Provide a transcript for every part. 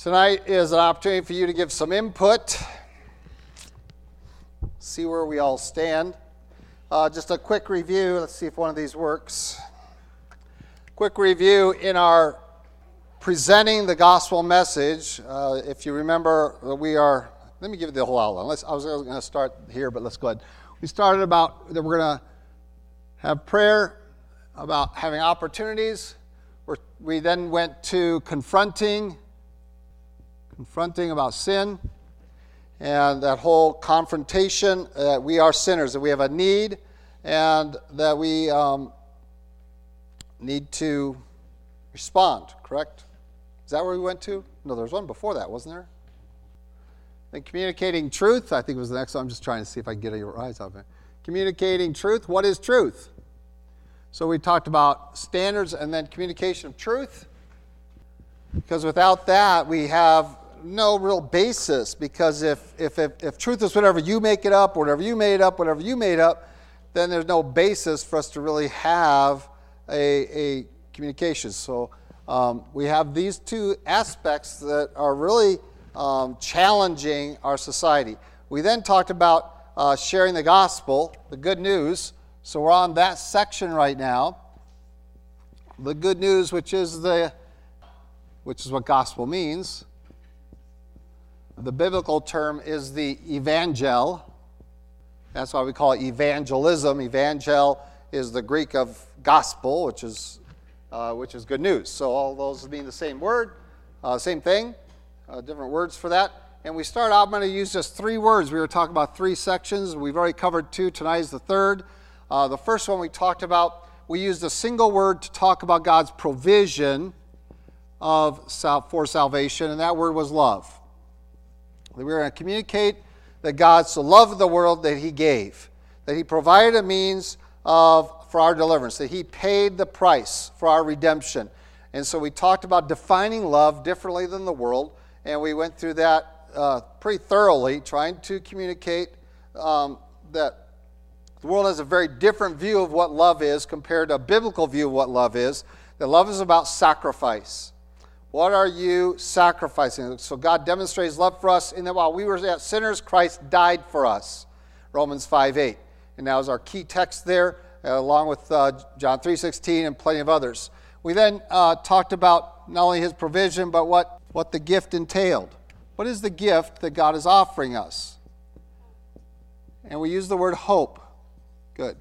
Tonight is an opportunity for you to give some input, see where we all stand. Uh, just a quick review. Let's see if one of these works. Quick review in our presenting the gospel message. Uh, if you remember, we are. Let me give you the whole outline. Let's, I was going to start here, but let's go ahead. We started about that we're going to have prayer about having opportunities. We're, we then went to confronting confronting about sin and that whole confrontation that we are sinners, that we have a need, and that we um, need to respond, correct? Is that where we went to? No, there was one before that, wasn't there? Then communicating truth, I think was the next one. I'm just trying to see if I can get your eyes off it. Communicating truth. What is truth? So we talked about standards and then communication of truth. Because without that, we have no real basis because if, if, if, if, truth is whatever you make it up, whatever you made up, whatever you made up, then there's no basis for us to really have a, a communication. So um, we have these two aspects that are really um, challenging our society. We then talked about uh, sharing the gospel, the good news. So we're on that section right now. The good news, which is the which is what gospel means. The biblical term is the evangel. That's why we call it evangelism. Evangel is the Greek of gospel, which is, uh, which is good news. So all those mean the same word, uh, same thing, uh, different words for that. And we start out, I'm going to use just three words. We were talking about three sections. We've already covered two. Tonight is the third. Uh, the first one we talked about, we used a single word to talk about God's provision of for salvation, and that word was love. We were going to communicate that God so loved the world that he gave, that he provided a means of for our deliverance, that he paid the price for our redemption. And so we talked about defining love differently than the world, and we went through that uh, pretty thoroughly, trying to communicate um, that the world has a very different view of what love is compared to a biblical view of what love is. That love is about sacrifice. What are you sacrificing? So God demonstrates love for us in that while we were yet sinners, Christ died for us. Romans 5 8. And that was our key text there, uh, along with uh, John 3.16 and plenty of others. We then uh, talked about not only his provision, but what, what the gift entailed. What is the gift that God is offering us? And we used the word hope. Good.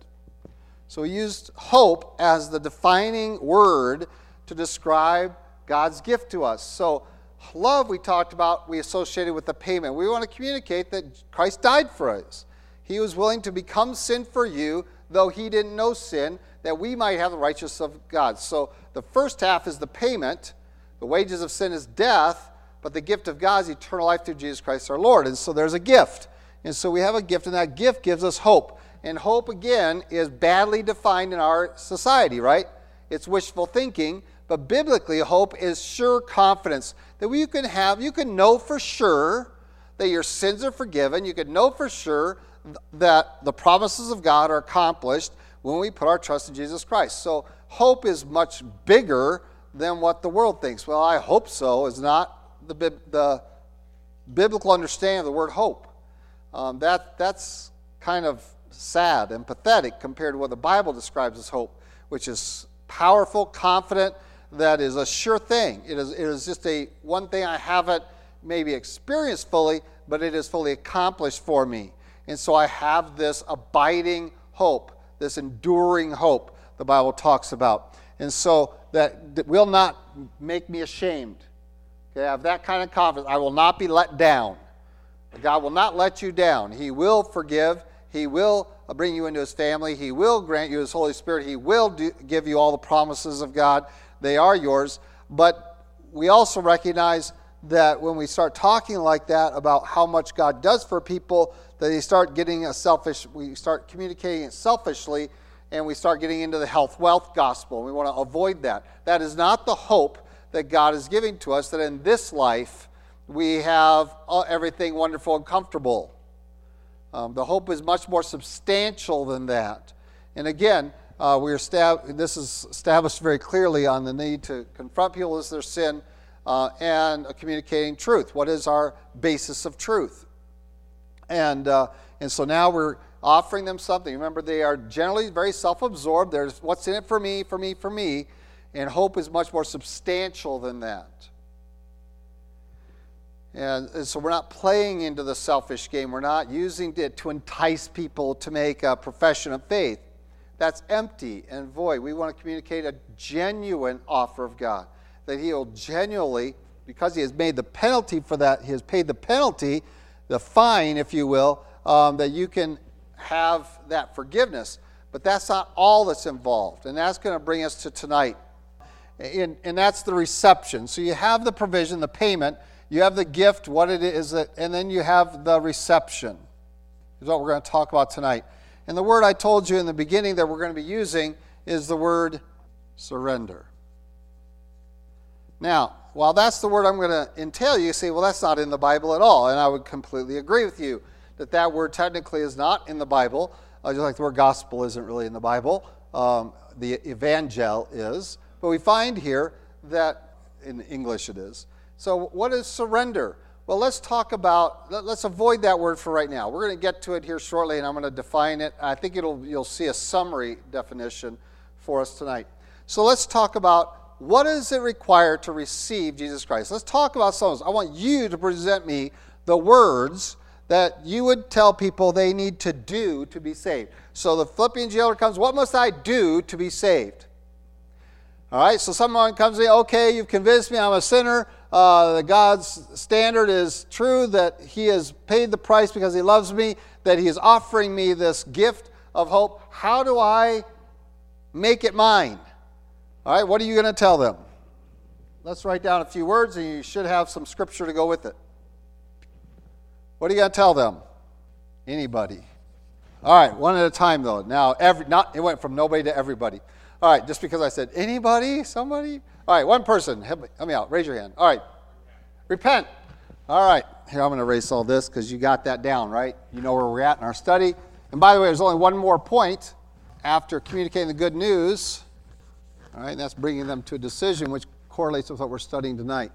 So we used hope as the defining word to describe God's gift to us. So, love we talked about, we associated with the payment. We want to communicate that Christ died for us. He was willing to become sin for you, though he didn't know sin, that we might have the righteousness of God. So, the first half is the payment. The wages of sin is death, but the gift of God is eternal life through Jesus Christ our Lord. And so there's a gift. And so we have a gift, and that gift gives us hope. And hope, again, is badly defined in our society, right? It's wishful thinking, but biblically, hope is sure confidence that you can have, you can know for sure that your sins are forgiven. You can know for sure that the promises of God are accomplished when we put our trust in Jesus Christ. So hope is much bigger than what the world thinks. Well, I hope so is not the, the biblical understanding of the word hope. Um, that, that's kind of sad and pathetic compared to what the Bible describes as hope, which is powerful, confident, that is a sure thing. It is, it is just a one thing I haven't maybe experienced fully, but it is fully accomplished for me. And so I have this abiding hope, this enduring hope the Bible talks about. And so that, that will not make me ashamed. Okay, I have that kind of confidence. I will not be let down. God will not let you down. He will forgive. He will bring you into his family. He will grant you his Holy Spirit. He will do, give you all the promises of God they are yours. But we also recognize that when we start talking like that about how much God does for people, that they start getting a selfish, we start communicating it selfishly, and we start getting into the health wealth gospel. We want to avoid that. That is not the hope that God is giving to us, that in this life we have everything wonderful and comfortable. Um, the hope is much more substantial than that. And again, uh, we are stab- this is established very clearly on the need to confront people as their sin, uh, and communicating truth. What is our basis of truth? And, uh, and so now we're offering them something. Remember, they are generally very self absorbed. There's what's in it for me, for me, for me. And hope is much more substantial than that. And, and, so we're not playing into the selfish game. We're not using it to entice people to make a profession of faith. That's empty and void. We want to communicate a genuine offer of God. That He will genuinely, because He has made the penalty for that, He has paid the penalty, the fine, if you will, um, that you can have that forgiveness. But that's not all that's involved. And that's going to bring us to tonight. And, and that's the reception. So you have the provision, the payment you have the gift, what it is, that, and then you have the reception, is what we're going to talk about tonight. And the word I told you in the beginning that we're going to be using is the word surrender. Now, while that's the word I'm going to entail, you say, well, that's not in the Bible at all. And I would completely agree with you that that word technically is not in the Bible, uh, just like the word gospel isn't really in the Bible. Um, the evangel is. But we find here that, in English it is, so, what is surrender? Well, let's talk about, let's avoid that word for right now. We're going to get to it here shortly, and I'm going to define it. I think it'll, you'll see a summary definition for us tonight. So, let's talk about what does it require to receive Jesus Christ? Let's talk about some I want you to present me the words that you would tell people they need to do to be saved. So the Philippian jailer comes, What must I do to be saved? All right, so someone comes me, Okay, you've convinced me I'm a sinner uh, God's standard is true, that He has paid the price because He loves me, that He is offering me this gift of hope. How do I make it mine? All right, what are you going to tell them? Let's write down a few words, and you should have some scripture to go with it. What are you going to tell them? Anybody. All right, one at a time though. Now, every not it went from nobody to everybody. All right, just because I said anybody, somebody. All right, one person. Help me, help me out. Raise your hand. All right. Repent. All right. Here, I'm going to erase all this because you got that down, right? You know where we're at in our study. And by the way, there's only one more point after communicating the good news. All right, that's bringing them to a decision which correlates with what we're studying tonight.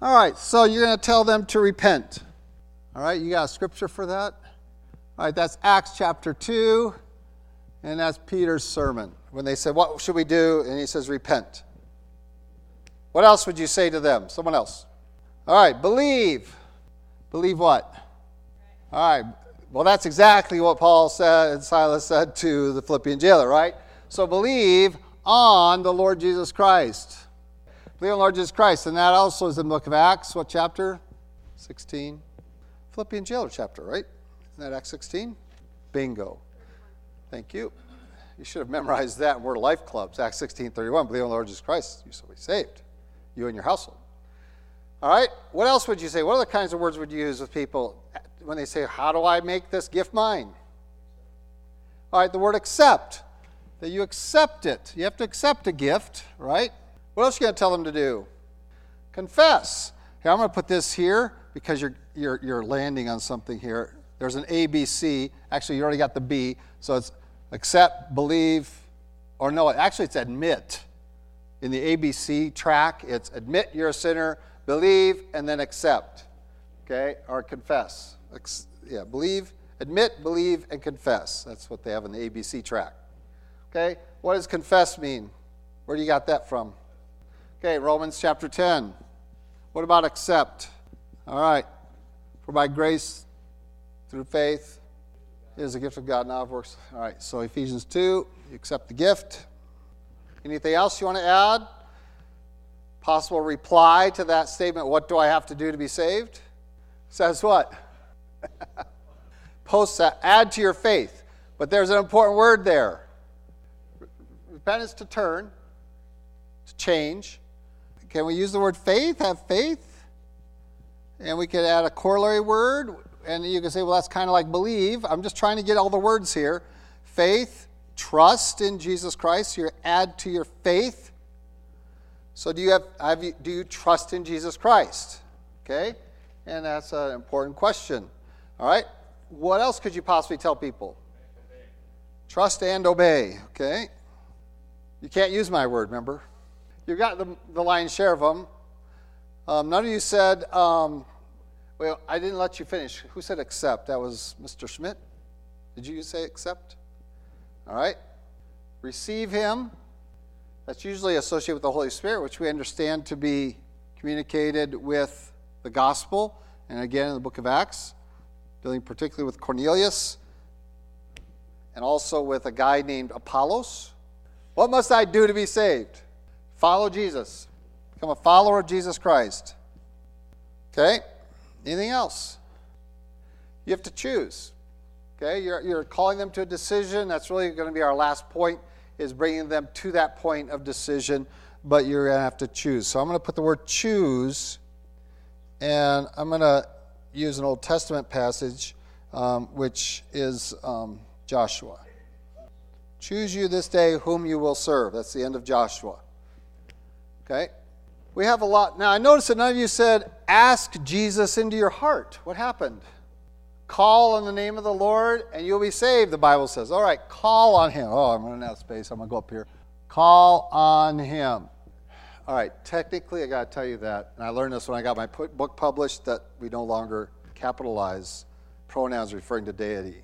All right, so you're going to tell them to repent. All right, you got a scripture for that? All right, that's Acts chapter 2, and that's Peter's sermon when they said, What should we do? And he says, Repent. What else would you say to them? Someone else. All right, believe. Believe what? All right. Well, that's exactly what Paul said and Silas said to the Philippian jailer, right? So believe on the Lord Jesus Christ. Believe on the Lord Jesus Christ. And that also is in the book of Acts. What chapter? 16. Philippian jailer chapter, right? Isn't that Acts 16? Bingo. Thank you. You should have memorized that. We're life clubs. Acts 16 31. Believe in the Lord Jesus Christ, you shall be saved, you and your household. All right. What else would you say? What other kinds of words would you use with people when they say, How do I make this gift mine? All right, the word accept. That you accept it. You have to accept a gift, right? What else are you going to tell them to do? Confess. Here, I'm going to put this here because you're, you're, you're landing on something here. There's an A, B, C. Actually, you already got the B. So it's accept, believe, or no, actually it's admit. In the ABC track, it's admit you're a sinner, believe, and then accept. Okay? Or confess. Yeah, believe, admit, believe, and confess. That's what they have in the ABC track. Okay? What does confess mean? Where do you got that from? Okay, Romans chapter 10. What about accept? All right. For by grace through faith is a gift of God, now of works. All right, so Ephesians 2, you accept the gift. Anything else you want to add? Possible reply to that statement, what do I have to do to be saved? Says what? Post that, add to your faith. But there's an important word there. Repentance to turn, to change. Can we use the word faith? Have faith? And we could add a corollary word and you can say, well, that's kind of like believe. I'm just trying to get all the words here. Faith, trust in Jesus Christ. You add to your faith. So do you have, have you, do you trust in Jesus Christ? Okay, and that's an important question. All right, what else could you possibly tell people? Trust and obey. Okay, you can't use my word. Remember, you've got the, the lion's share of them. Um, none of you said, um, well, I didn't let you finish. Who said accept? That was Mr. Schmidt. Did you say accept? All right. Receive Him. That's usually associated with the Holy Spirit, which we understand to be communicated with the gospel. And again, in the book of Acts, dealing particularly with Cornelius and also with a guy named Apollos. What must I do to be saved? Follow Jesus. Become a follower of Jesus Christ. Okay? Anything else? You have to choose. Okay? You're, you're calling them to a decision. That's really going to be our last point, is bringing them to that point of decision. But you're going to have to choose. So I'm going to put the word choose, and I'm going to use an Old Testament passage, um, which is um, Joshua. Choose you this day whom you will serve. That's the end of Joshua. Okay? We have a lot. Now, I noticed that none of you said, ask Jesus into your heart. What happened? Call on the name of the Lord and you'll be saved, the Bible says. All right, call on him. Oh, I'm running out of space. I'm going to go up here. Call on him. All right, technically, I got to tell you that, and I learned this when I got my book published, that we no longer capitalize pronouns referring to deity.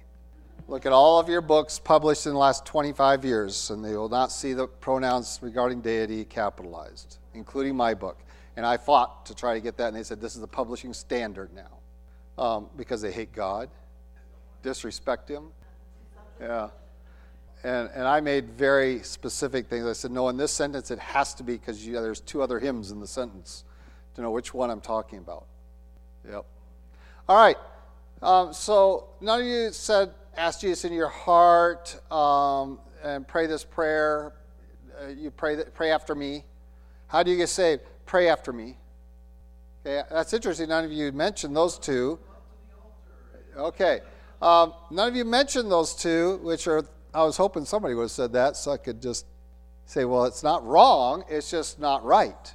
Look at all of your books published in the last 25 years, and they will not see the pronouns regarding deity capitalized, including my book. And I fought to try to get that, and they said this is the publishing standard now um, because they hate God, disrespect Him. Yeah. And, and I made very specific things. I said, no, in this sentence it has to be because there's two other hymns in the sentence to know which one I'm talking about. Yep. All right. Um, so none of you said ask Jesus in your heart um, and pray this prayer. Uh, you pray, that, pray after me. How do you get saved? Pray after me. Okay, that's interesting. None of you mentioned those two. Okay. Um, none of you mentioned those two, which are, I was hoping somebody would have said that so I could just say, well, it's not wrong, it's just not right.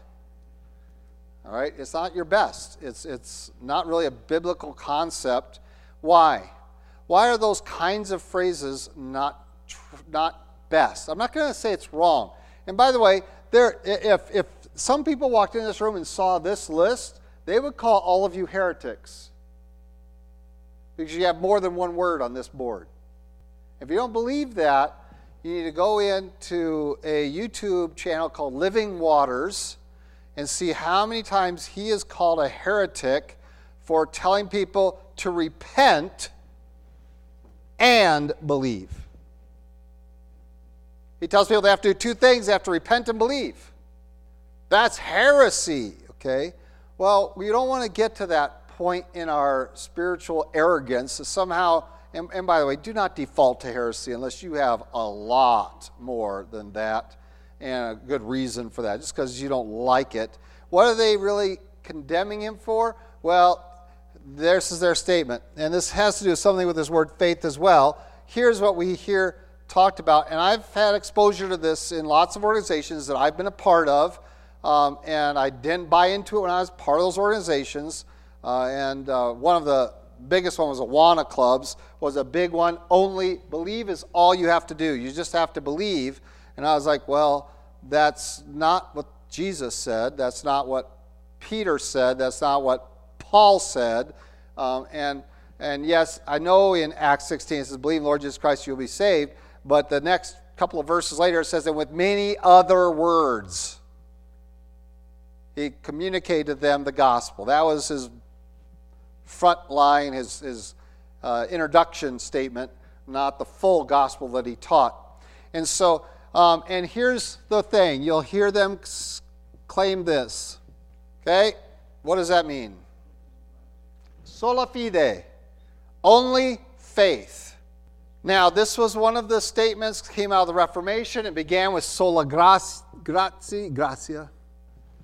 All right? It's not your best. It's, it's not really a biblical concept. Why? Why are those kinds of phrases not, not best? I'm not going to say it's wrong. And by the way, there, if, if some people walked in this room and saw this list, they would call all of you heretics because you have more than one word on this board. If you don't believe that, you need to go into a YouTube channel called Living Waters and see how many times he is called a heretic for telling people to repent and believe. He tells people they have to do two things they have to repent and believe. That's heresy, okay? Well, we don't want to get to that point in our spiritual arrogance. To somehow, and, and by the way, do not default to heresy unless you have a lot more than that and a good reason for that, just because you don't like it. What are they really condemning him for? Well, this is their statement. And this has to do with something with this word faith as well. Here's what we hear talked about. And I've had exposure to this in lots of organizations that I've been a part of. Um, and I didn't buy into it when I was part of those organizations. Uh, and uh, one of the biggest one was Awana clubs was a big one. Only believe is all you have to do. You just have to believe. And I was like, well, that's not what Jesus said. That's not what Peter said. That's not what Paul said. Um, and, and yes, I know in Acts 16 it says, Believe in Lord Jesus Christ, you'll be saved. But the next couple of verses later it says, And with many other words, he communicated them the gospel. That was his front line, his, his uh, introduction statement, not the full gospel that he taught. And so, um, and here's the thing you'll hear them claim this. Okay? What does that mean? Sola fide, only faith. Now, this was one of the statements that came out of the Reformation. It began with sola gratia,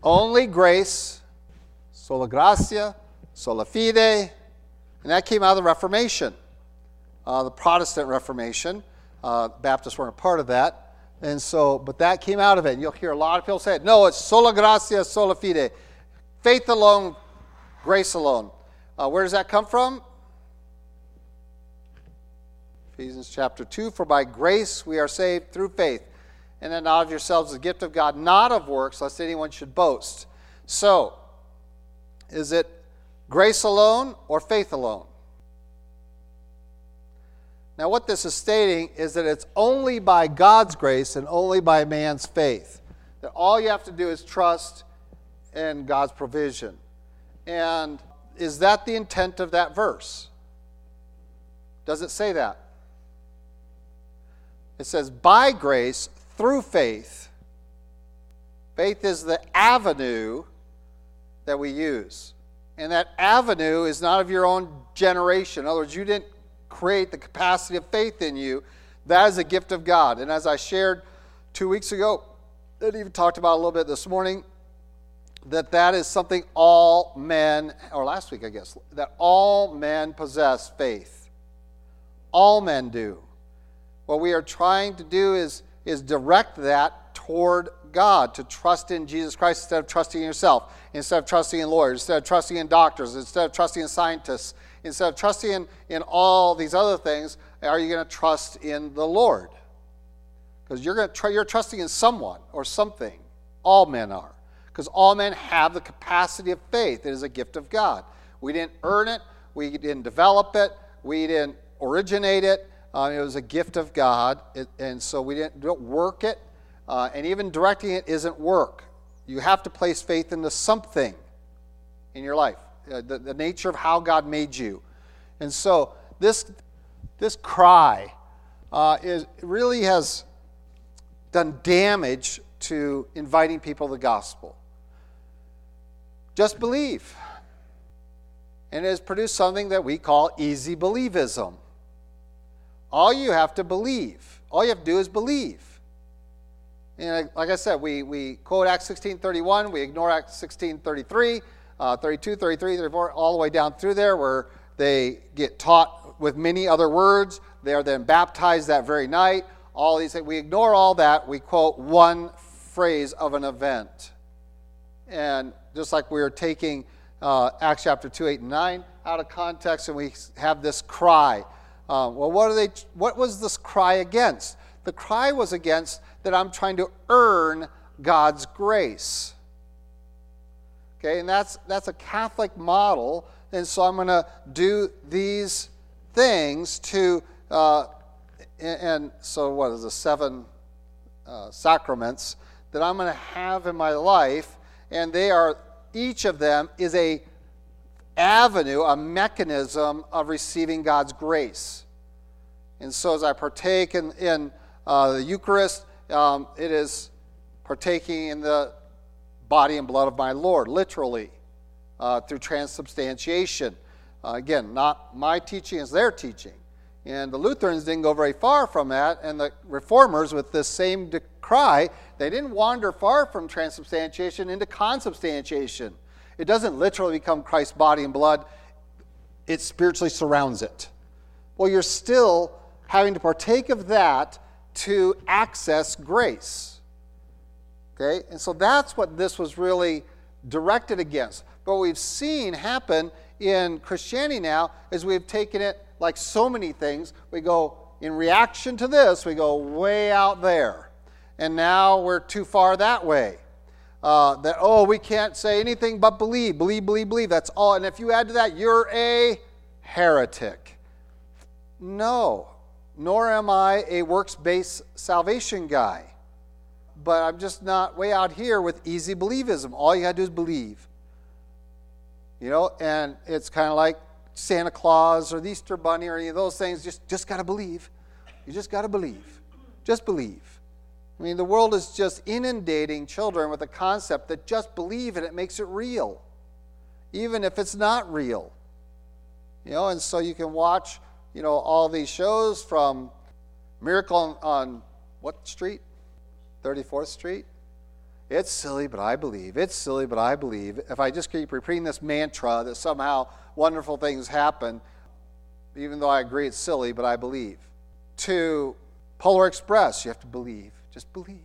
only grace, sola gratia, sola fide, and that came out of the Reformation, uh, the Protestant Reformation. Uh, Baptists weren't a part of that, and so, but that came out of it. And you'll hear a lot of people say it. No, it's sola gratia, sola fide, faith alone, grace alone. Uh, where does that come from? Ephesians chapter 2 For by grace we are saved through faith, and that not of yourselves the gift of God, not of works, lest anyone should boast. So, Is it grace alone or faith alone? Now, what this is stating is that it's only by God's grace and only by man's faith. That all you have to do is trust in God's provision. And is that the intent of that verse? Does it say that? It says, by grace through faith. Faith is the avenue that we use. And that avenue is not of your own generation. In other words, you didn't create the capacity of faith in you. That is a gift of God. And as I shared two weeks ago, and even talked about a little bit this morning, that that is something all men, or last week I guess, that all men possess faith. All men do. What we are trying to do is, is direct that toward God, to trust in Jesus Christ instead of trusting in yourself, instead of trusting in lawyers, instead of trusting in doctors, instead of trusting in scientists, instead of trusting in, in all these other things, are you going to trust in the Lord? Because you're, going to tr- you're trusting in someone or something. All men are. Because all men have the capacity of faith. It is a gift of God. We didn't earn it, we didn't develop it, we didn't originate it. Um, it was a gift of God, it, and so we didn't don't work it, uh, and even directing it isn't work. You have to place faith into something in your life, uh, the, the nature of how God made you. And so this, this cry uh, is, really has done damage to inviting people to the gospel. Just believe. And it has produced something that we call easy believism. All you have to believe. All you have to do is believe. And like I said, we, we quote Acts 16.31, we ignore Acts 16.33, uh, 32, 33, 34, all the way down through there where they get taught with many other words. They are then baptized that very night. All these things. We ignore all that. We quote one phrase of an event. And just like we are taking uh, Acts chapter 2, 8, and 9 out of context, and we have this cry um, well, what, are they, what was this cry against? The cry was against that I'm trying to earn God's grace. Okay, and that's, that's a Catholic model, and so I'm going to do these things to, uh, and, and, so what is the seven uh, sacraments that I'm going to have in my life, and they are, each of them is a avenue, a mechanism of receiving God's grace. And so, as I partake in, in uh, the Eucharist, um, it is partaking in the body and blood of my Lord, literally, uh, through transubstantiation. Uh, again, not my teaching, it's their teaching. And the Lutherans didn't go very far from that, and the Reformers, with this same cry, they didn't wander far from transubstantiation into consubstantiation. It doesn't literally become Christ's body and blood, it spiritually surrounds it. Well, you're still having to partake of that to access grace. Okay? And so that's what this was really directed against. But what we've seen happen in Christianity now is we've taken it like so many things. We go, in reaction to this, we go way out there. And now we're too far that way. Uh, that, oh, we can't say anything but believe, believe, believe, believe. That's all. And if you add to that, you're a heretic. No, nor am I a works based salvation guy. But I'm just not way out here with easy believism. All you got to do is believe. You know, and it's kind of like Santa Claus or the Easter Bunny or any of those things. Just, just got to believe. You just got to believe. Just believe. I mean, the world is just inundating children with a concept that just believe and it makes it real, even if it's not real. You know, and so you can watch, you know, all these shows from Miracle on, on what street? 34th Street? It's silly, but I believe. It's silly, but I believe. If I just keep repeating this mantra that somehow wonderful things happen, even though I agree it's silly, but I believe. To Polar Express, you have to believe. Just believe.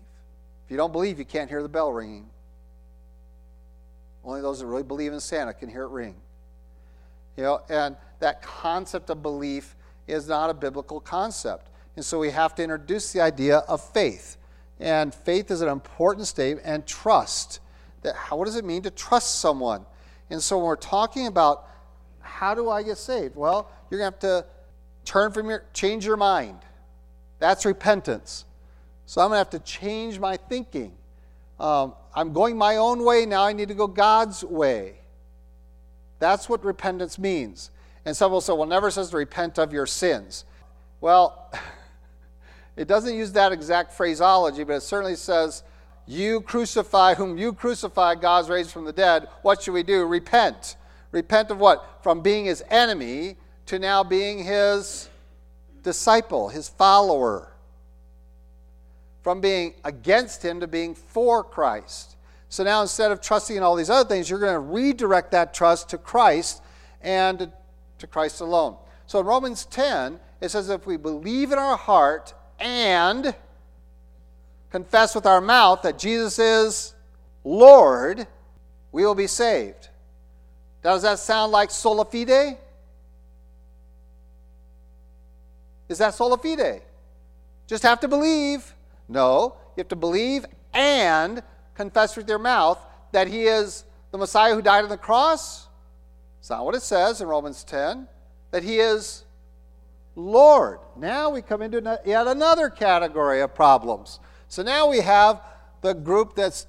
If you don't believe, you can't hear the bell ringing. Only those that really believe in Santa can hear it ring. You know, and that concept of belief is not a biblical concept. And so we have to introduce the idea of faith. And faith is an important statement, and trust. That how, what does it mean to trust someone? And so when we're talking about how do I get saved? Well, you're going to have to turn from your, change your mind. That's repentance. So I'm going to have to change my thinking. Um, I'm going my own way, now I need to go God's way. That's what repentance means. And some will say, well, never says to repent of your sins. Well, it doesn't use that exact phraseology, but it certainly says, you crucify whom you crucify, God's raised from the dead. What should we do? Repent. Repent of what? From being his enemy to now being his disciple, his follower. From being against him to being for Christ. So now instead of trusting in all these other things, you're going to redirect that trust to Christ and to Christ alone. So in Romans 10, it says if we believe in our heart and confess with our mouth that Jesus is Lord, we will be saved. Does that sound like sola fide? Is that sola fide? Just have to believe. No, you have to believe and confess with your mouth that he is the Messiah who died on the cross. It's not what it says in Romans 10, that he is Lord. Now we come into yet another category of problems. So now we have the group that's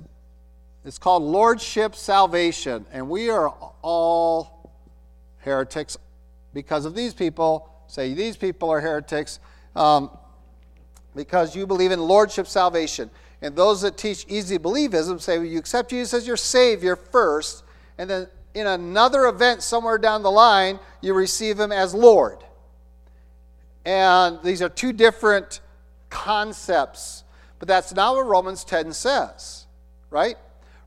it's called Lordship Salvation, and we are all heretics because of these people. Say these people are heretics um, because you believe in Lordship Salvation. And those that teach easy believism say well, you accept Jesus as your Savior first, and then in another event somewhere down the line, you receive Him as Lord. And these are two different concepts, but that's not what Romans 10 says, right?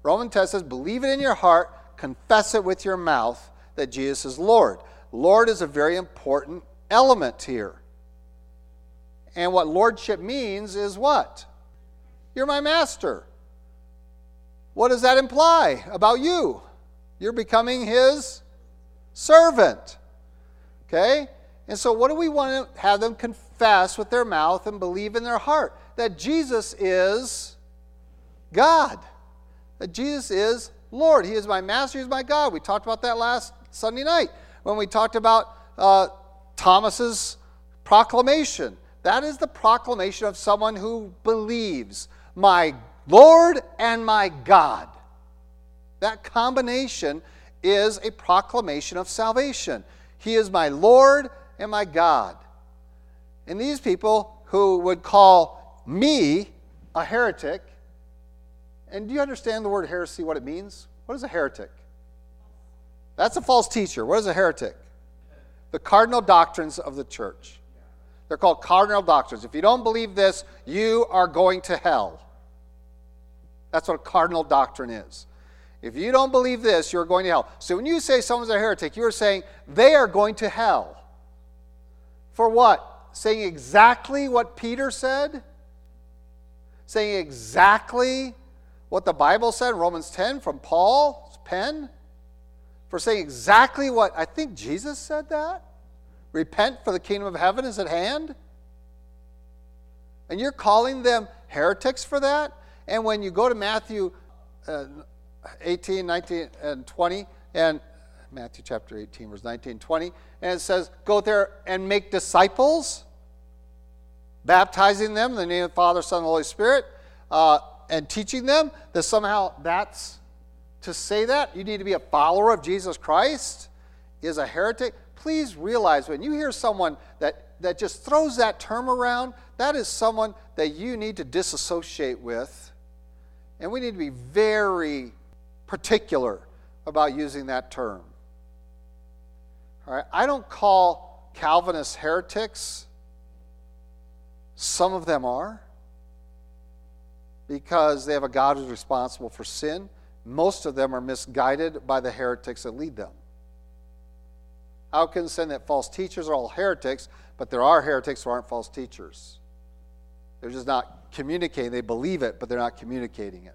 Romans 10 says, believe it in your heart, confess it with your mouth that Jesus is Lord. Lord is a very important element here. And what lordship means is what? You're my master. What does that imply about you? You're becoming his servant. Okay? And so, what do we want to have them confess with their mouth and believe in their heart? That Jesus is God that Jesus is Lord. He is my master, He is my God. We talked about that last Sunday night when we talked about uh, Thomas's proclamation. That is the proclamation of someone who believes, my Lord and my God. That combination is a proclamation of salvation. He is my Lord and my God. And these people who would call me a heretic and do you understand the word heresy, what it means? What is a heretic? That's a false teacher. What is a heretic? The cardinal doctrines of the church. They're called cardinal doctrines. If you don't believe this, you are going to hell. That's what a cardinal doctrine is. If you don't believe this, you're going to hell. So when you say someone's a heretic, you're saying they are going to hell. For what? Saying exactly what Peter said? Saying exactly what the Bible said Romans 10 from Paul's pen for saying exactly what I think Jesus said that? Repent, for the kingdom of heaven is at hand. And you're calling them heretics for that? And when you go to Matthew uh, 18, 19, and 20, and Matthew chapter 18, verse 19, 20, and it says, Go there and make disciples, baptizing them in the name of the Father, Son, and Holy Spirit. Uh, and teaching them that somehow that's to say that you need to be a follower of Jesus Christ is a heretic. Please realize when you hear someone that, that just throws that term around, that is someone that you need to disassociate with. And we need to be very particular about using that term. All right? I don't call Calvinists heretics. Some of them are because they have a God who's responsible for sin. Most of them are misguided by the heretics that lead them. Say that false teachers are all heretics, but there are heretics who aren't false teachers? They're just not communicating. They believe it, but they're not communicating it.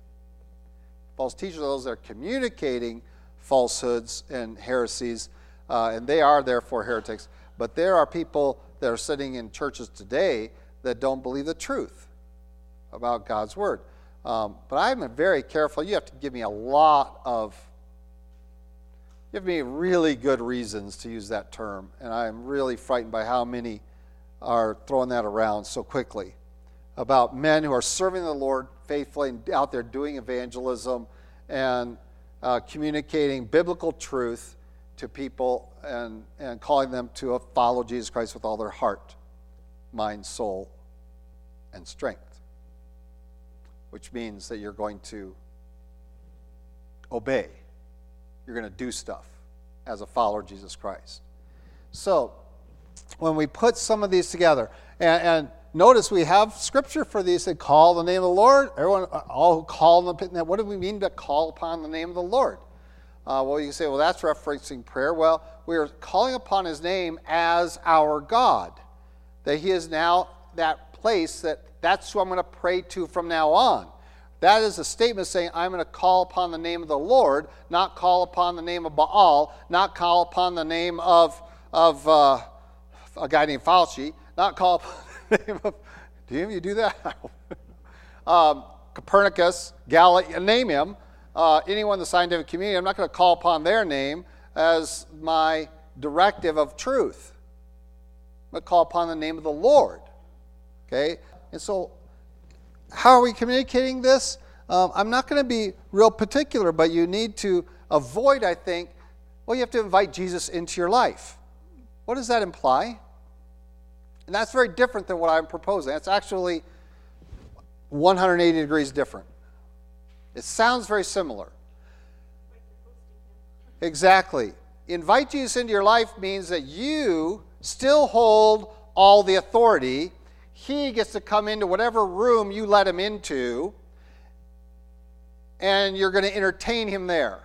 False teachers are those that are communicating falsehoods and heresies, uh, and they are therefore heretics. But there are people that are sitting in churches today that don't believe the truth about God's Word. Um, but I'm very careful. You have to give me a lot of give me really good reasons to use that term, and I'm really frightened by how many are throwing that around so quickly about men who are serving the Lord faithfully and out there doing evangelism and uh, communicating biblical truth to people and, and calling them to follow Jesus Christ with all their heart, mind, soul, and strength, which means that you're going to obey. You're going to do stuff as a follower of Jesus Christ. So, when we put some of these together, and, and notice we have scripture for these that call the name of the Lord. Everyone, all call the what do we mean to call upon the name of the Lord? Uh, well, you say, well, that's referencing prayer. Well, we are calling upon his name as our God. That he is now that place that that's who I'm going to pray to from now on. That is a statement saying, I'm going to call upon the name of the Lord, not call upon the name of Baal, not call upon the name of, of uh, a guy named Fauci, not call upon the name of, do you do that? um, Copernicus, Galileo, name him, uh, anyone in the scientific community, I'm not going to call upon their name as my directive of truth. I'm going to call upon the name of the Lord. Okay? And so how are we communicating this? Um, I'm not going to be real particular, but you need to avoid, I think, well, you have to invite Jesus into your life. What does that imply? And that's very different than what I'm proposing. That's actually 180 degrees different. It sounds very similar. Exactly. Invite Jesus into your life means that you still hold all the authority he gets to come into whatever room you let him into, and you're going to entertain him there.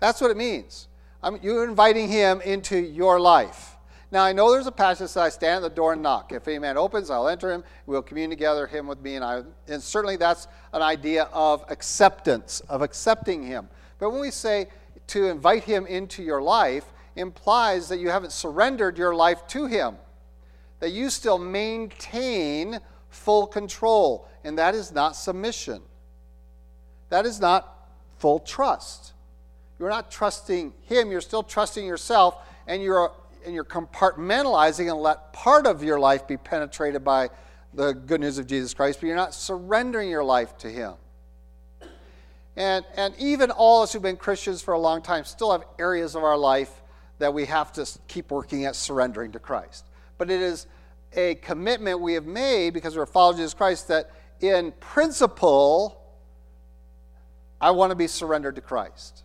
That's what it means. I'm, you're inviting him into your life. Now, I know there's a passage that says, I stand at the door and knock. If any man opens, I'll enter him. We'll commune together, him with me, and I. And certainly that's an idea of acceptance, of accepting him. But when we say to invite him into your life, implies that you haven't surrendered your life to Him, that you still maintain full control, and that is not submission. That is not full trust. You're not trusting Him, you're still trusting yourself, and you're, and you're compartmentalizing and let part of your life be penetrated by the good news of Jesus Christ, but you're not surrendering your life to Him. And, and even all of us who've been Christians for a long time still have areas of our life that we have to keep working at surrendering to Christ. But it is a commitment we have made because we're following Jesus Christ that in principle, I want to be surrendered to Christ.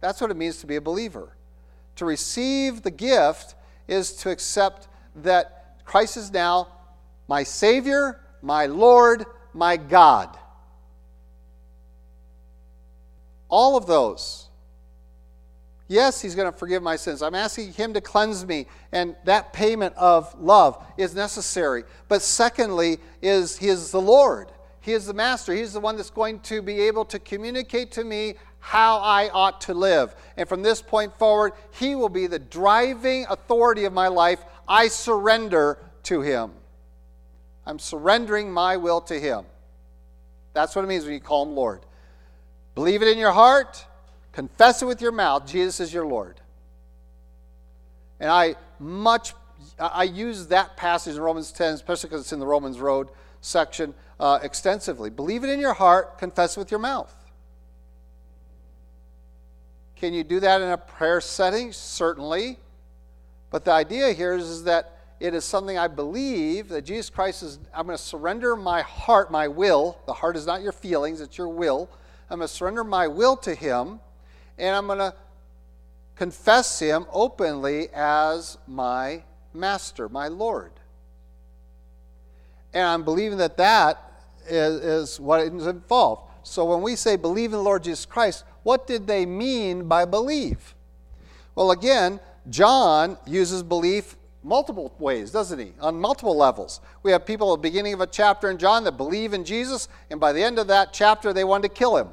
That's what it means to be a believer. To receive the gift is to accept that Christ is now my Savior, my Lord, my God. All of those Yes, He's going to forgive my sins. I'm asking Him to cleanse me, and that payment of love is necessary. But secondly, is He is the Lord. He is the Master. He's the one that's going to be able to communicate to me how I ought to live. And from this point forward, He will be the driving authority of my life. I surrender to Him. I'm surrendering my will to Him. That's what it means when you call Him Lord. Believe it in your heart confess it with your mouth, Jesus is your Lord. And I much I use that passage in Romans 10, especially because it's in the Romans Road section, uh, extensively. Believe it in your heart, confess it with your mouth. Can you do that in a prayer setting? Certainly. But the idea here is, is that it is something I believe that Jesus Christ is, I'm going to surrender my heart, my will. The heart is not your feelings, it's your will. I'm going to surrender my will to Him and I'm going to confess him openly as my master, my Lord. And I'm believing that that is, is what is involved. So when we say believe in the Lord Jesus Christ, what did they mean by believe? Well, again, John uses belief multiple ways, doesn't he? On multiple levels. We have people at the beginning of a chapter in John that believe in Jesus, and by the end of that chapter, they wanted to kill him.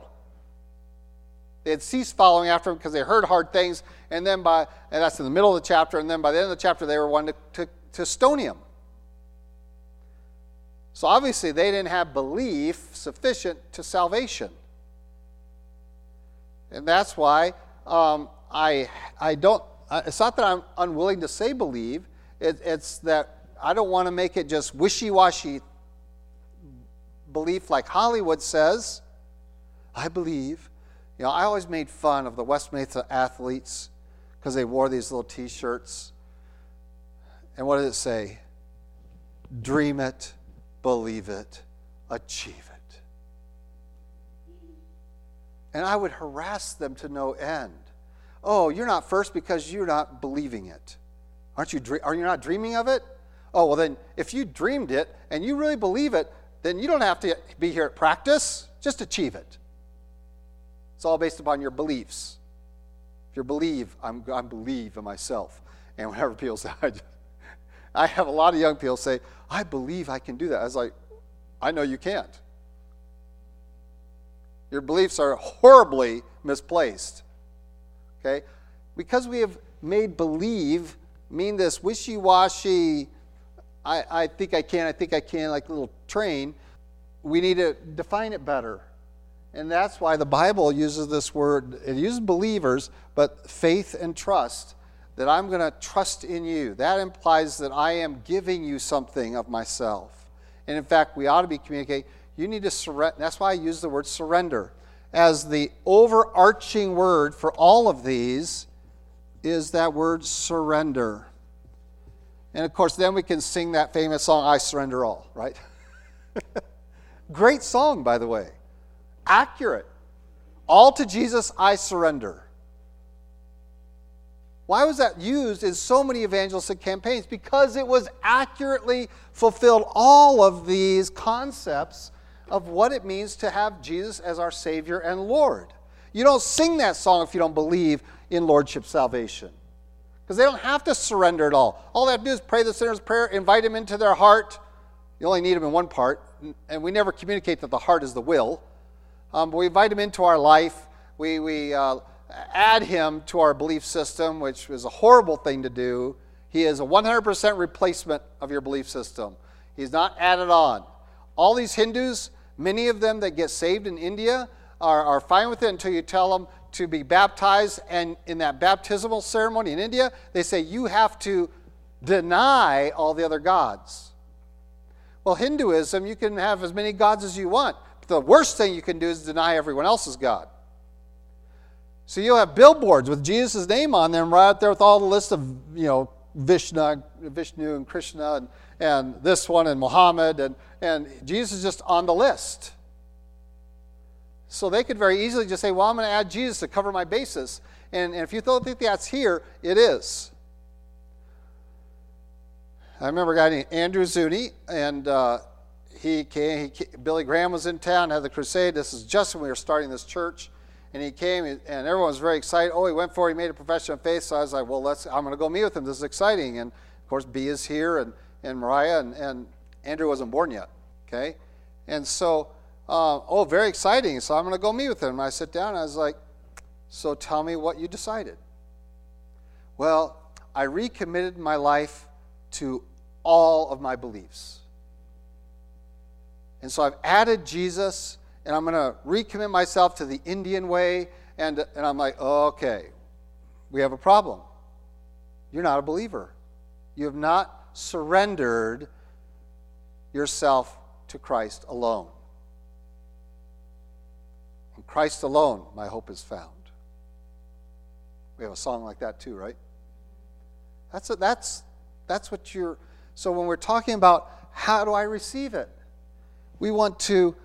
They had ceased following after him because they heard hard things, and then by, and that's in the middle of the chapter, and then by the end of the chapter, they were wanting to, to, to stone him. So obviously, they didn't have belief sufficient to salvation. And that's why um, I, I don't, it's not that I'm unwilling to say believe, it, it's that I don't want to make it just wishy washy belief like Hollywood says. I believe. You know, I always made fun of the West Mesa athletes because they wore these little t shirts. And what did it say? Dream it, believe it, achieve it. And I would harass them to no end. Oh, you're not first because you're not believing it. Aren't you, are you not dreaming of it? Oh, well, then, if you dreamed it and you really believe it, then you don't have to be here at practice. Just achieve it. It's all based upon your beliefs. If you believe, I'm, I believe in myself. And whenever people say, I, just, I have a lot of young people say, I believe I can do that. I was like, I know you can't. Your beliefs are horribly misplaced. Okay? Because we have made believe mean this wishy washy, I, I think I can, I think I can, like a little train, we need to define it better. And that's why the Bible uses this word, it uses believers, but faith and trust, that I'm going to trust in you. That implies that I am giving you something of myself. And in fact, we ought to be communicating, you need to surrender. That's why I use the word surrender. As the overarching word for all of these is that word surrender. And of course, then we can sing that famous song, I Surrender All, right? Great song, by the way accurate. All to Jesus I surrender. Why was that used in so many evangelistic campaigns? Because it was accurately fulfilled all of these concepts of what it means to have Jesus as our Savior and Lord. You don't sing that song if you don't believe in Lordship salvation. Because they don't have to surrender at all. All they have to do is pray the sinner's prayer, invite him into their heart. You only need him in one part, and we never communicate that the heart is the will. Um, we invite him into our life. We, we uh, add him to our belief system, which is a horrible thing to do. He is a 100% replacement of your belief system. He's not added on. All these Hindus, many of them that get saved in India, are, are fine with it until you tell them to be baptized. And in that baptismal ceremony in India, they say you have to deny all the other gods. Well, Hinduism, you can have as many gods as you want the worst thing you can do is deny everyone else's God. So you'll have billboards with Jesus' name on them right there with all the list of, you know, Vishnu, Vishnu and Krishna and, and this one and Muhammad and, and Jesus is just on the list. So they could very easily just say, well, I'm going to add Jesus to cover my basis. And, and if you don't think that's here, it is. I remember a guy named Andrew Zuni, and uh, he came, he, Billy Graham was in town, had the crusade. This is just when we were starting this church. And he came, and everyone was very excited. Oh, he went for it. He made a profession of faith. So I was like, well, let's, I'm going to go meet with him. This is exciting. And of course, B is here, and, and Mariah, and, and Andrew wasn't born yet. Okay? And so, uh, oh, very exciting. So I'm going to go meet with him. And I sit down, and I was like, so tell me what you decided. Well, I recommitted my life to all of my beliefs. And so I've added Jesus, and I'm going to recommit myself to the Indian way. And, and I'm like, okay, we have a problem. You're not a believer. You have not surrendered yourself to Christ alone. In Christ alone, my hope is found. We have a song like that too, right? That's, a, that's, that's what you're. So when we're talking about how do I receive it? We want to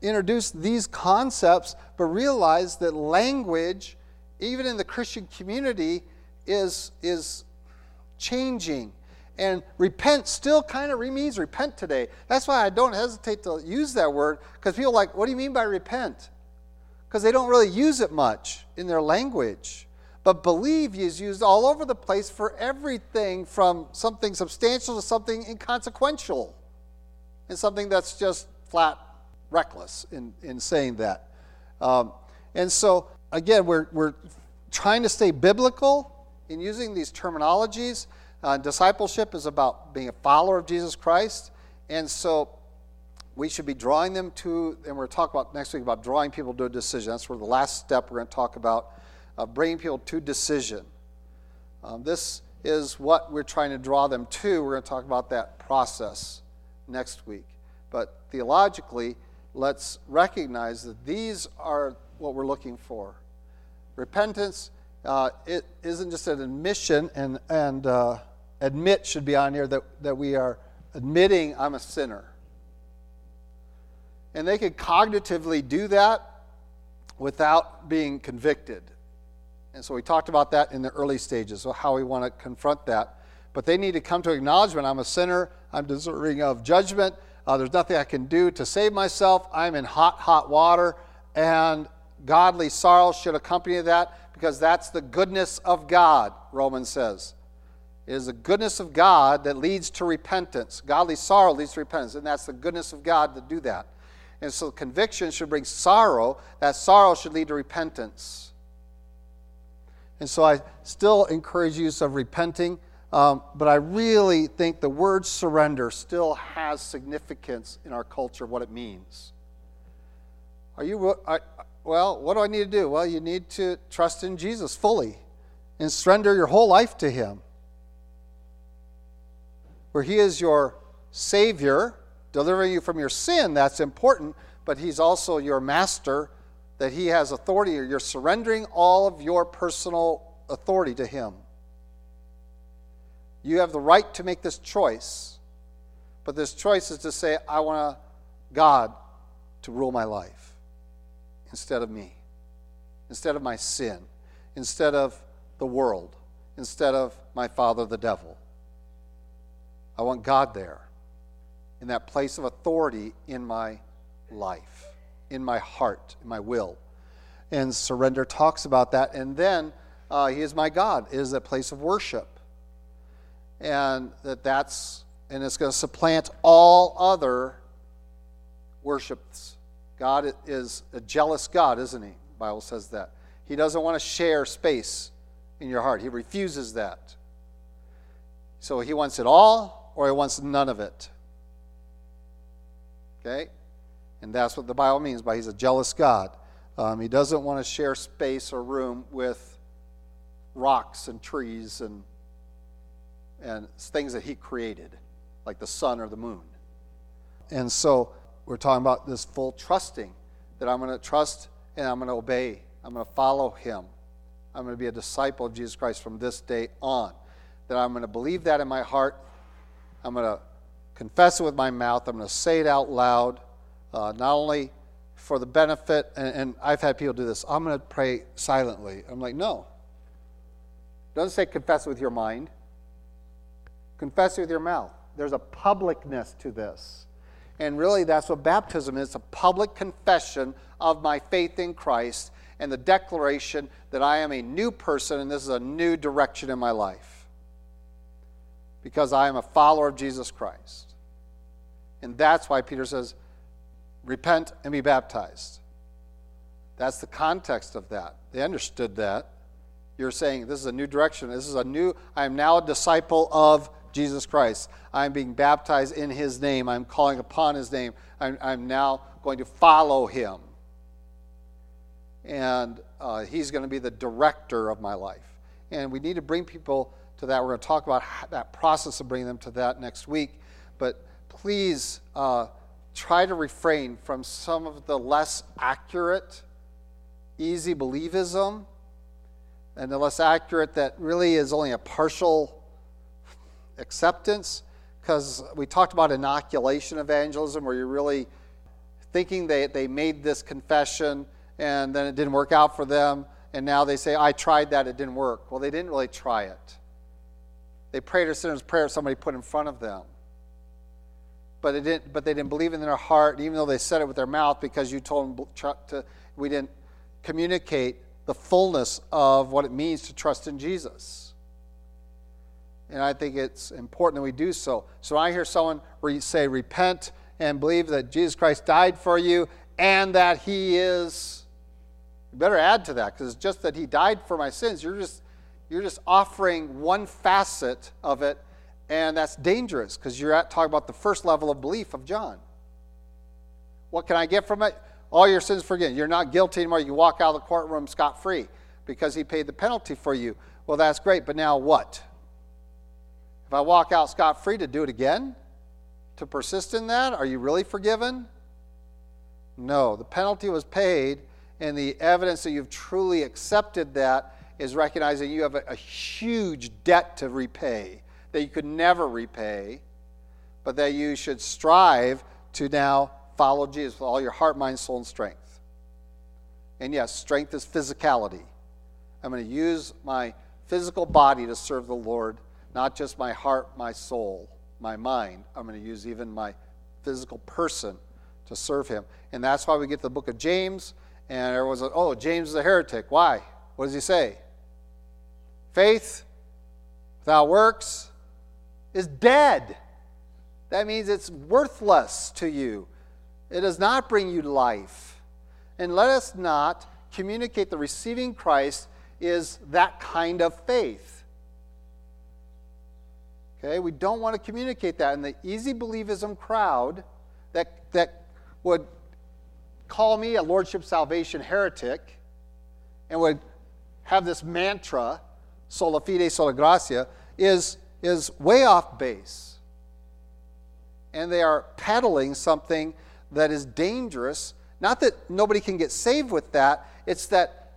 introduce these concepts, but realize that language, even in the Christian community, is, is changing. And repent still kind of means repent today. That's why I don't hesitate to use that word, because people are like, what do you mean by repent? Because they don't really use it much in their language. But believe is used all over the place for everything from something substantial to something inconsequential and something that's just flat reckless in, in saying that. Um, and so, again, we're, we're trying to stay biblical in using these terminologies. Uh, discipleship is about being a follower of Jesus Christ. And so, we should be drawing them to, and we're going to talk about next week about drawing people to a decision. That's where the last step we're going to talk about uh, bringing people to decision. Um, this is what we're trying to draw them to. We're going to talk about that process next week. But theologically, let's recognize that these are what we're looking for. Repentance uh, it isn't just an admission, and, and uh, admit should be on here that, that we are admitting I'm a sinner. And they could cognitively do that without being convicted. And so we talked about that in the early stages, so how we want to confront that. But they need to come to acknowledgement I'm a sinner, I'm deserving of judgment, uh, there's nothing I can do to save myself, I'm in hot, hot water, and godly sorrow should accompany that because that's the goodness of God, Romans says. It is the goodness of God that leads to repentance. Godly sorrow leads to repentance, and that's the goodness of God to do that. And so conviction should bring sorrow. That sorrow should lead to repentance. And so I still encourage use of repenting, um, but I really think the word surrender still has significance in our culture, what it means. Are you, are, well, what do I need to do? Well, you need to trust in Jesus fully and surrender your whole life to Him. Where He is your Savior, delivering you from your sin, that's important, but He's also your Master that He has authority, you're surrendering all of your personal authority to Him. You have the right to make this choice, but this choice is to say, I want God to rule my life instead of me, instead of my sin, instead of the world, instead of my father, the devil. I want God there in that place of authority in my life in my heart, in my will. And surrender talks about that. And then uh, He is my God, it is a place of worship. And that that's, and it's going to supplant all other worships. God is a jealous God, isn't He? The Bible says that. He doesn't want to share space in your heart. He refuses that. So he wants it all or he wants none of it. Okay? And that's what the Bible means by he's a jealous God. Um, he doesn't want to share space or room with rocks and trees and, and things that he created, like the sun or the moon. And so we're talking about this full trusting that I'm going to trust and I'm going to obey. I'm going to follow him. I'm going to be a disciple of Jesus Christ from this day on. That I'm going to believe that in my heart. I'm going to confess it with my mouth. I'm going to say it out loud uh, not only for the benefit, and, and I've had people do this, I'm going to pray silently. I'm like, no. It doesn't say confess with your mind, confess with your mouth. There's a publicness to this. And really, that's what baptism is a public confession of my faith in Christ and the declaration that I am a new person and this is a new direction in my life because I am a follower of Jesus Christ. And that's why Peter says, repent and be baptized. That's the context of that. They understood that. You're saying this is a new direction. This is a new, I am now a disciple of Jesus Christ. I'm being baptized in his name. I'm calling upon his name. I'm, I'm now going to follow him. And uh, he's going to be the director of my life. And we need to bring people to that. We're going to talk about that process of bringing them to that next week. But please, uh, try to refrain from some of the less accurate, easy believism, and the less accurate that really is only a partial acceptance. Because we talked about inoculation evangelism, where you're really thinking they, they made this confession and then it didn't work out for them, and now they say, I tried that, it didn't work. Well, they didn't really try it. They prayed a sinner's prayer somebody put in front of them but, it didn't, but they didn't believe in their heart, even though they said it with their mouth because you told them to, we didn't communicate the fullness of what it means to trust in Jesus. And I think it's important that we do so. So I hear someone say, repent and believe that Jesus Christ died for you and that he is. You better add to that because it's just that he died for my sins. You're just, you're just offering one facet of it and that's dangerous because you're at talking about the first level of belief of John. What can I get from it? All your sins forgiven. You're not guilty anymore. You walk out of the courtroom scot free because he paid the penalty for you. Well, that's great, but now what? If I walk out scot free to do it again? To persist in that? Are you really forgiven? No. The penalty was paid, and the evidence that you've truly accepted that is recognizing you have a, a huge debt to repay that you could never repay, but that you should strive to now follow Jesus with all your heart, mind, soul, and strength. And yes, strength is physicality. I'm going to use my physical body to serve the Lord, not just my heart, my soul, my mind. I'm going to use even my physical person to serve Him. And that's why we get to the book of James, and everyone's like, oh, James is a heretic. Why? What does he say? Faith without works is dead. That means it's worthless to you. It does not bring you life. And let us not communicate the receiving Christ is that kind of faith. Okay, we don't want to communicate that. And the easy believism crowd that, that would call me a Lordship Salvation heretic and would have this mantra, sola fide, sola gratia, is, is way off base. And they are peddling something that is dangerous. Not that nobody can get saved with that, it's that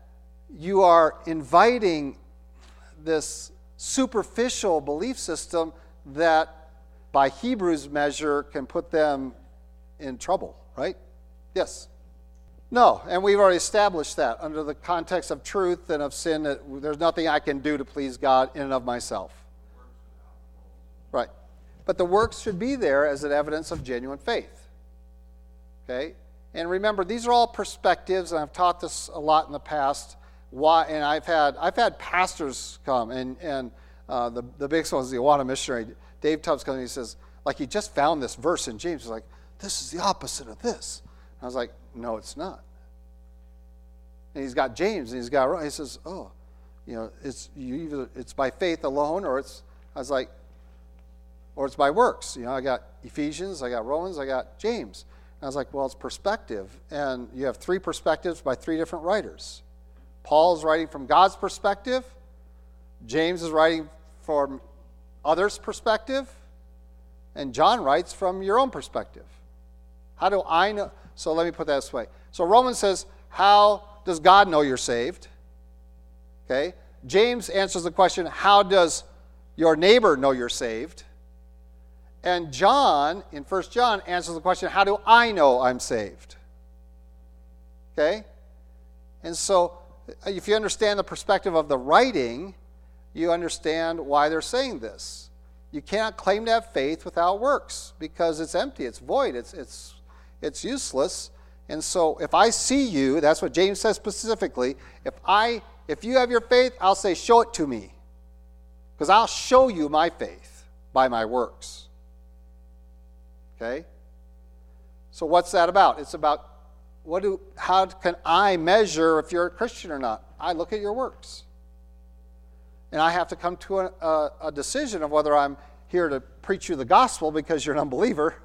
you are inviting this superficial belief system that, by Hebrews' measure, can put them in trouble, right? Yes. No, and we've already established that under the context of truth and of sin, that there's nothing I can do to please God in and of myself. Right. But the works should be there as an evidence of genuine faith. Okay? And remember, these are all perspectives, and I've taught this a lot in the past why, and I've had, I've had pastors come, and, and uh, the, the biggest one is the Awana missionary. Dave Tubbs comes and he says, like, he just found this verse in James. He's like, this is the opposite of this. And I was like, no, it's not. And he's got James, and he's got, he says, oh, you know, it's, you either, it's by faith alone, or it's, I was like, or it's by works. You know, I got Ephesians, I got Romans, I got James. And I was like, well, it's perspective. And you have three perspectives by three different writers. Paul is writing from God's perspective, James is writing from others' perspective, and John writes from your own perspective. How do I know? So let me put that this way. So Romans says, How does God know you're saved? Okay. James answers the question, How does your neighbor know you're saved? And John, in 1 John, answers the question, How do I know I'm saved? Okay? And so Uh, if you understand the perspective of the writing, you understand why they're saying this. You cannot claim to have faith without works because it's empty, it's void, it's, it's, it's useless. And so if I see you, that's what James says specifically, if I if you have your faith, I'll say show it to me. Because I'll show you my faith by my works. Okay? So what's that about? It's about what do, how can I measure if you're a Christian or not? I look at your works. And I have to come to a, a, a decision of whether I'm here to preach you the gospel because you're an unbeliever,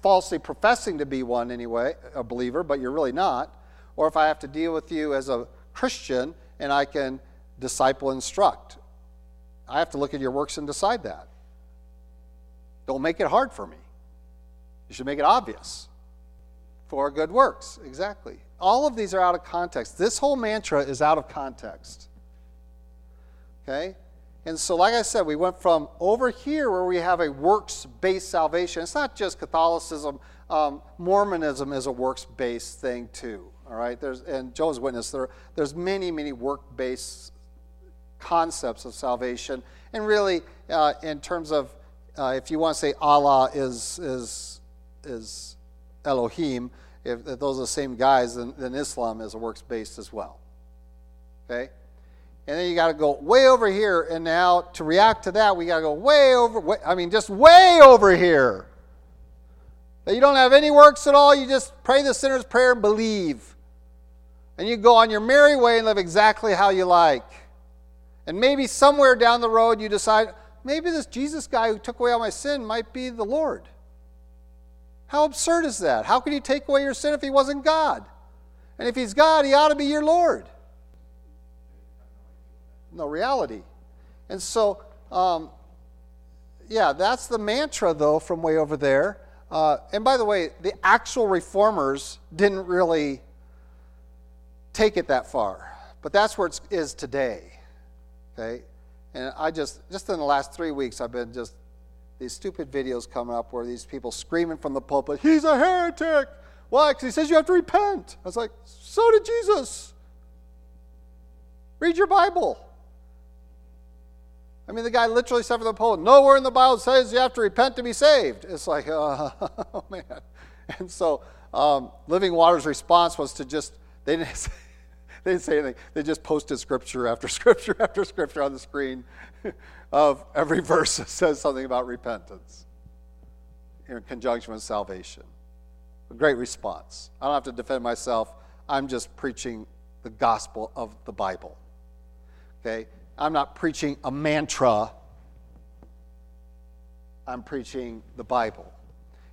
falsely professing to be one anyway, a believer, but you're really not, or if I have to deal with you as a Christian and I can disciple instruct. I have to look at your works and decide that. Don't make it hard for me. You should make it obvious for good works. Exactly. All of these are out of context. This whole mantra is out of context. Okay? And so, like I said, we went from over here where we have a works based salvation. It's not just Catholicism, um, Mormonism is a works based thing too. All right? There's, and Jehovah's witness, there, there's many, many work based concepts of salvation. And really, uh, in terms of uh, if you want to say Allah is, is, is Elohim, if, those are the same guys, then, then Islam is a works based as well. Okay? And then you got to go way over here, and now to react to that, we got to go way over, way, I mean, just way over here. That you don't have any works at all, you just pray the sinner's prayer and believe. And you go on your merry way and live exactly how you like. And maybe somewhere down the road you decide, maybe this Jesus guy who took away all my sin might be the Lord. How absurd is that? How could he take away your sin if he wasn't God? And if he's God, he ought to be your Lord. No reality. And so, um, yeah, that's the mantra, though, from way over there. Uh, and by the way, the actual reformers didn't really take it that far, but that's where it is today. Okay? And I just, just in the last three weeks, I've been just these stupid videos coming up where these people screaming from the pulpit, He's a heretic. Why? Because he says you have to repent. I was like, So did Jesus. Read your Bible. I mean, the guy literally said from the pulpit, Nowhere in the Bible says you have to repent to be saved. It's like, uh, oh man. And so um, Living Water's response was to just, they didn't say, they didn't say anything. They just posted scripture after scripture after scripture on the screen of every verse that says something about repentance in conjunction with salvation. A great response. I don't have to defend myself. I'm just preaching the gospel of the Bible. Okay? I'm not preaching a mantra. I'm preaching the Bible.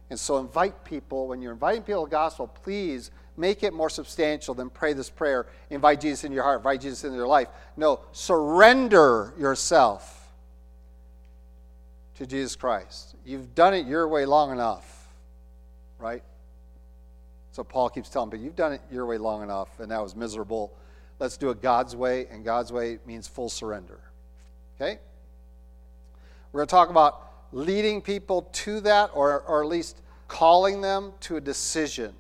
And so invite people, when you're inviting people to the gospel, please make it more substantial than pray this prayer. Invite Jesus into your heart, invite Jesus into your life. No, surrender yourself to Jesus Christ. You've done it your way long enough, right? So Paul keeps telling me, you've done it your way long enough, and that was miserable. Let's do it God's way, and God's way means full surrender. Okay? We're going to talk about leading people to that, or, or at least calling them to a decision,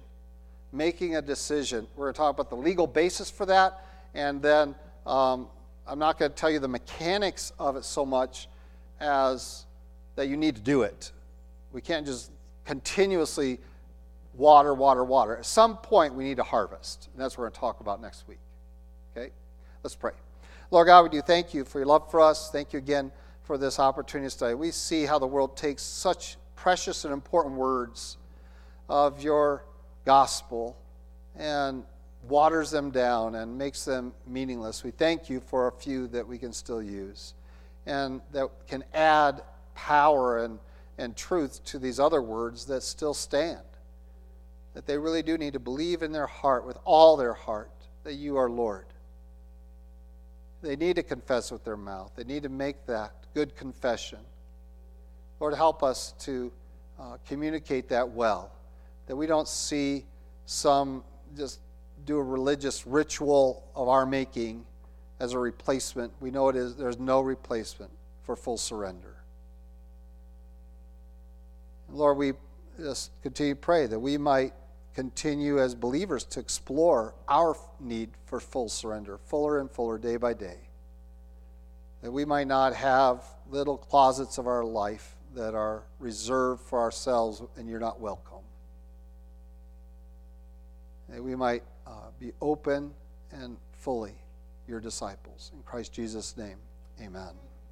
making a decision. We're going to talk about the legal basis for that, and then um, I'm not going to tell you the mechanics of it so much as that you need to do it. We can't just continuously water, water, water. At some point, we need to harvest. And that's what we're going to talk about next week. Okay? Let's pray. Lord God, we do thank you for your love for us. Thank you again for this opportunity to study. We see how the world takes such precious and important words of your gospel and waters them down and makes them meaningless. We thank you for a few that we can still use and that can add power and, and truth to these other words that still stand. That they really do need to believe in their heart, with all their heart, that you are Lord. They need to confess with their mouth, they need to make that good confession. Lord, help us to uh, communicate that well, that we don't see some just do a religious ritual of our making as a replacement. We know it is there's no replacement for full surrender. Lord, we just continue to pray that we might continue as believers to explore our need for full surrender, fuller and fuller day by day. That we might not have little closets of our life that are reserved for ourselves and you're not welcome. That we might uh, be open and fully your disciples. In Christ Jesus' name, amen.